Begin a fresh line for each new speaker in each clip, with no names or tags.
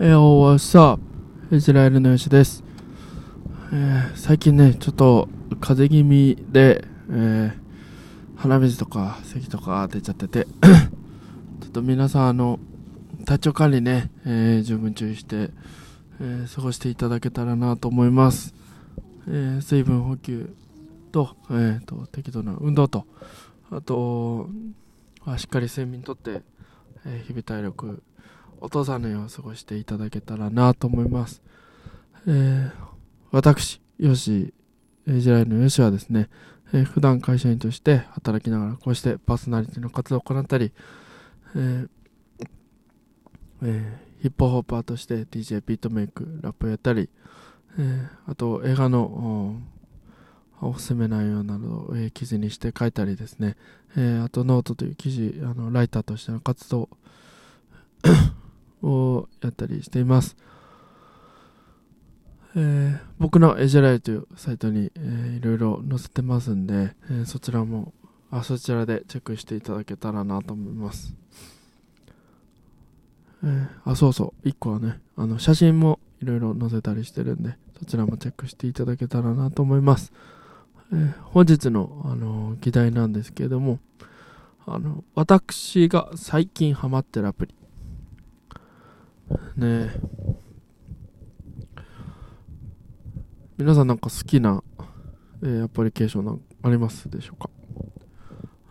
えー、おわさ、イスラエルのよしです。えー、最近ね、ちょっと風邪気味で、えー、鼻水とか咳とか出ちゃってて、ちょっと皆さん、あの、体調管理ね、えー、十分注意して、え、過ごしていただけたらなと思います。え、水分補給と、えーと、適度な運動と、あと、しっかり睡眠とって、え、日々体力お父さんのよう過ごしていただけたらなと思います。えー、私、ヨシ、イジラエルのヨシはですね、えー、普段会社員として働きながらこうしてパーソナリティの活動を行ったり、えーえー、ヒップホッパーとして DJ ビートメイク、ラップをやったり、えー、あと映画のおすすめ内容などを、えー、記事にして書いたりですね、えー、あとノートという記事、あのライターとしての活動をやったりしています。えー、僕のエジェライというサイトに、えー、いろいろ載せてますんで、えー、そちらもあそちらでチェックしていただけたらなと思います。えー、あ、そうそう、1個はね、あの写真もいろいろ載せたりしてるんで、そちらもチェックしていただけたらなと思います。えー、本日の、あの議題なんですけれども、あの、私が最近ハマってるアプリ、ねえ。皆さんなんか好きな、えー、アプリケーションなんありますでしょうか、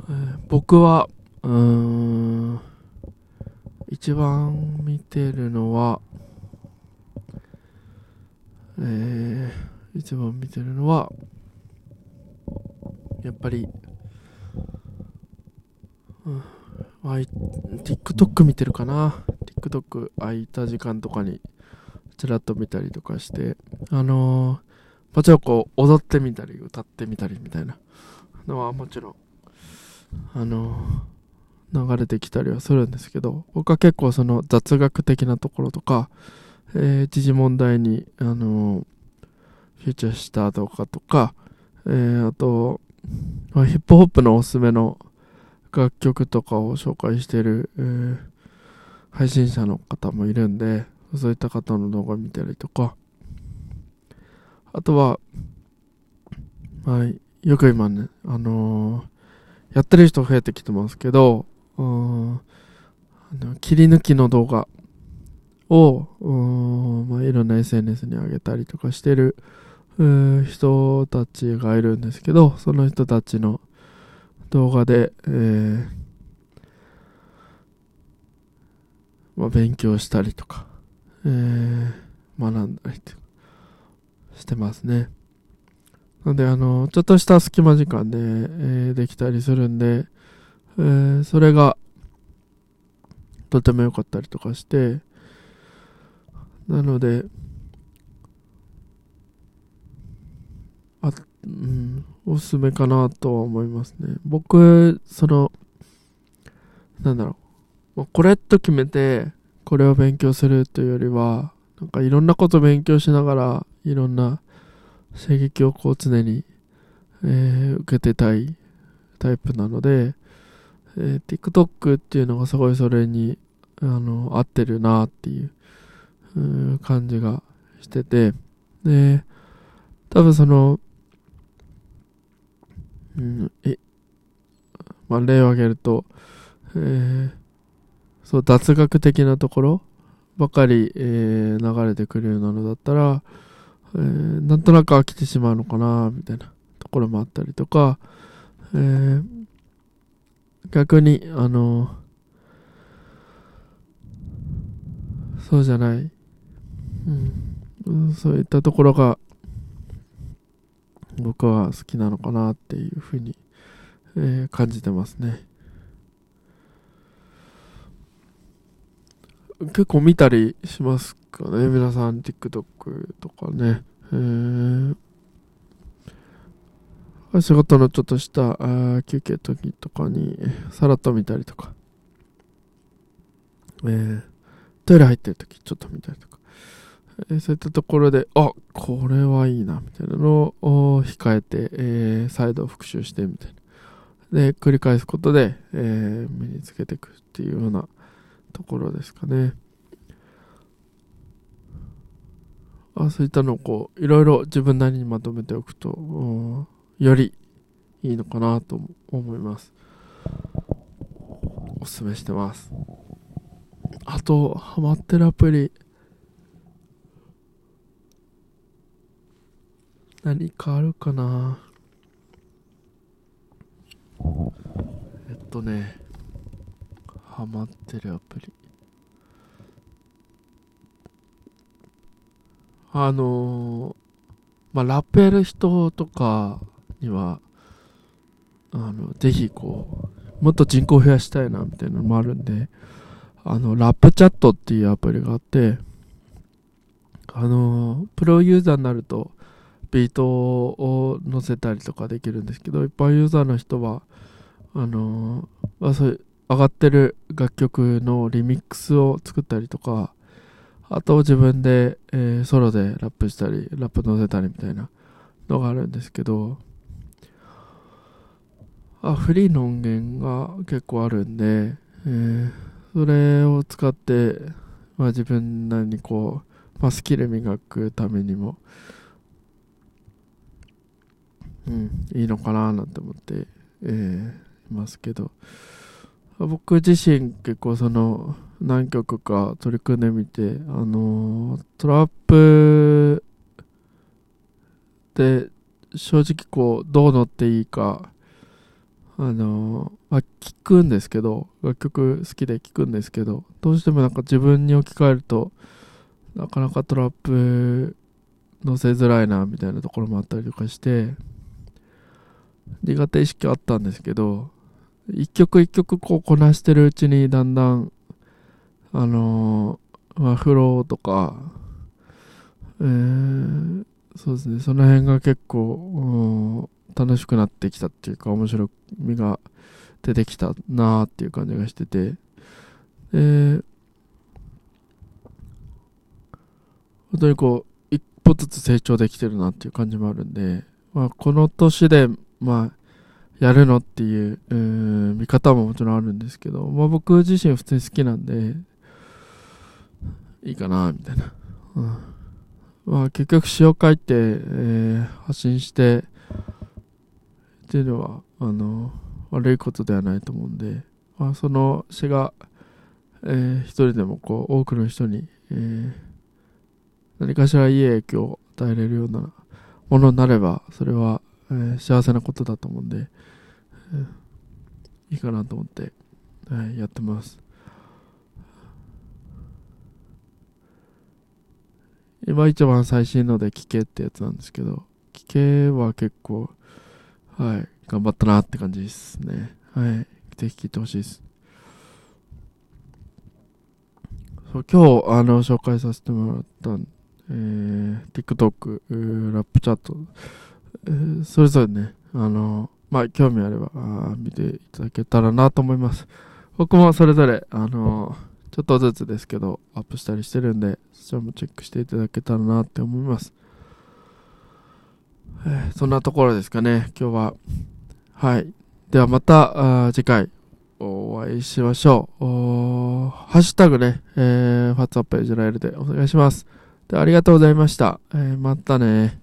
えー、僕はうーん一番見てるのはえー、一番見てるのはやっぱり、うん、TikTok 見てるかな。TikTok 空いた時間とかにちらっと見たりとかして、あのー、もちろんこう踊ってみたり歌ってみたりみたいなのはもちろん、あのー、流れてきたりはするんですけど、僕は結構その雑学的なところとか、えー、時事問題に、あのー、フューチャーした動画とか、えー、あと、ヒップホップのおすすめの楽曲とかを紹介してる、えー、配信者の方もいるんで、そういった方の動画見たりとか、あとは、はい、よく今ね、あのー、やってる人増えてきてますけど、あの切り抜きの動画を、まあ、いろんな SNS に上げたりとかしてる、人たちがいるんですけど、その人たちの動画で、えー、まあ、勉強したりとか、えー、学んだりとしてますね。なので、あの、ちょっとした隙間時間で、えー、できたりするんで、えー、それが、とても良かったりとかして、なので、あ、うん、おすすめかなとは思いますね。僕、その、なんだろう。これと決めて、これを勉強するというよりは、なんかいろんなこと勉強しながら、いろんな刺激をこう常に、えー、受けてたいタイプなので、えー、TikTok っていうのがすごいそれに、あの、合ってるなっていう、う感じがしてて、で、多分その、うん、え、まあ、例を挙げると、えー、そう、雑学的なところばかり、えー、流れてくるようなのだったら、えー、なんとなく飽きてしまうのかな、みたいなところもあったりとか、えー、逆に、あの、そうじゃない、うん、そういったところが僕は好きなのかなっていうふうに、えー、感じてますね。結構見たりしますかね。皆さん TikTok とかね。えー、仕事のちょっとしたあ休憩時とかにさらっと見たりとか、えー、トイレ入ってる時ちょっと見たりとか、えそういったところで、あ、これはいいな、みたいなのを控えて、えー、再度復習して、みたいな。で、繰り返すことで、えー、身につけていくっていうようなところですかね。あ、そういったのをこう、いろいろ自分なりにまとめておくと、よりいいのかなと思います。おすすめしてます。あと、ハマってるアプリ、何かあるかなえっとね、ハマってるアプリ。あのー、まあ、ラップやる人とかには、あの、ぜひこう、もっと人口増やしたいな、みたいなのもあるんで、あの、ラップチャットっていうアプリがあって、あのー、プロユーザーになると、ビートを載せたりとかできるんですけど、一般ユーザーの人は、あのー、まあ、そういう上がってる楽曲のリミックスを作ったりとか、あと自分で、えー、ソロでラップしたり、ラップ載せたりみたいなのがあるんですけど、あフリーの音源が結構あるんで、えー、それを使って、まあ、自分なりにこう、まあ、スキル磨くためにも、うん、いいのかななんて思って、えー、いますけど、僕自身結構その何曲か取り組んでみてあのトラップで正直こうどう乗っていいかあのまあ、聞くんですけど楽曲好きで聞くんですけどどうしてもなんか自分に置き換えるとなかなかトラップ乗せづらいなみたいなところもあったりとかして苦手意識あったんですけど一曲一曲こうこなしてるうちにだんだん、あのー、まあ、フローとか、えー、そうですね、その辺が結構、楽しくなってきたっていうか、面白みが出てきたなーっていう感じがしてて、で、本当にこう、一歩ずつ成長できてるなっていう感じもあるんで、まあ、この年で、まあ、やるのっていう、見方ももちろんあるんですけど、まあ僕自身普通に好きなんで、いいかな、みたいな。うん、まあ結局詩を書いて、えー、発信して、っていうのは、あの、悪いことではないと思うんで、まあその詩が、えー、一人でもこう、多くの人に、えー、何かしらいい影響を与えれるようなものになれば、それは、えー、幸せなことだと思うんで、いいかなと思って、はい、やってます。今一番最新ので聞けってやつなんですけど、聞けは結構、はい、頑張ったなって感じですね。はい、ぜひ聞いてほしいです。そう今日、あの、紹介させてもらった、えー、TikTok、ラップチャット、え、それぞれね、あの、まあ、興味あればあ見ていただけたらなと思います。僕もそれぞれ、あの、ちょっとずつですけど、アップしたりしてるんで、そちらもチェックしていただけたらなって思います。えー、そんなところですかね、今日は。はい。ではまた、次回お会いしましょう。ハッシュタグね、えー、ファッツアップエジュラエルでお願いします。でありがとうございました。えー、またね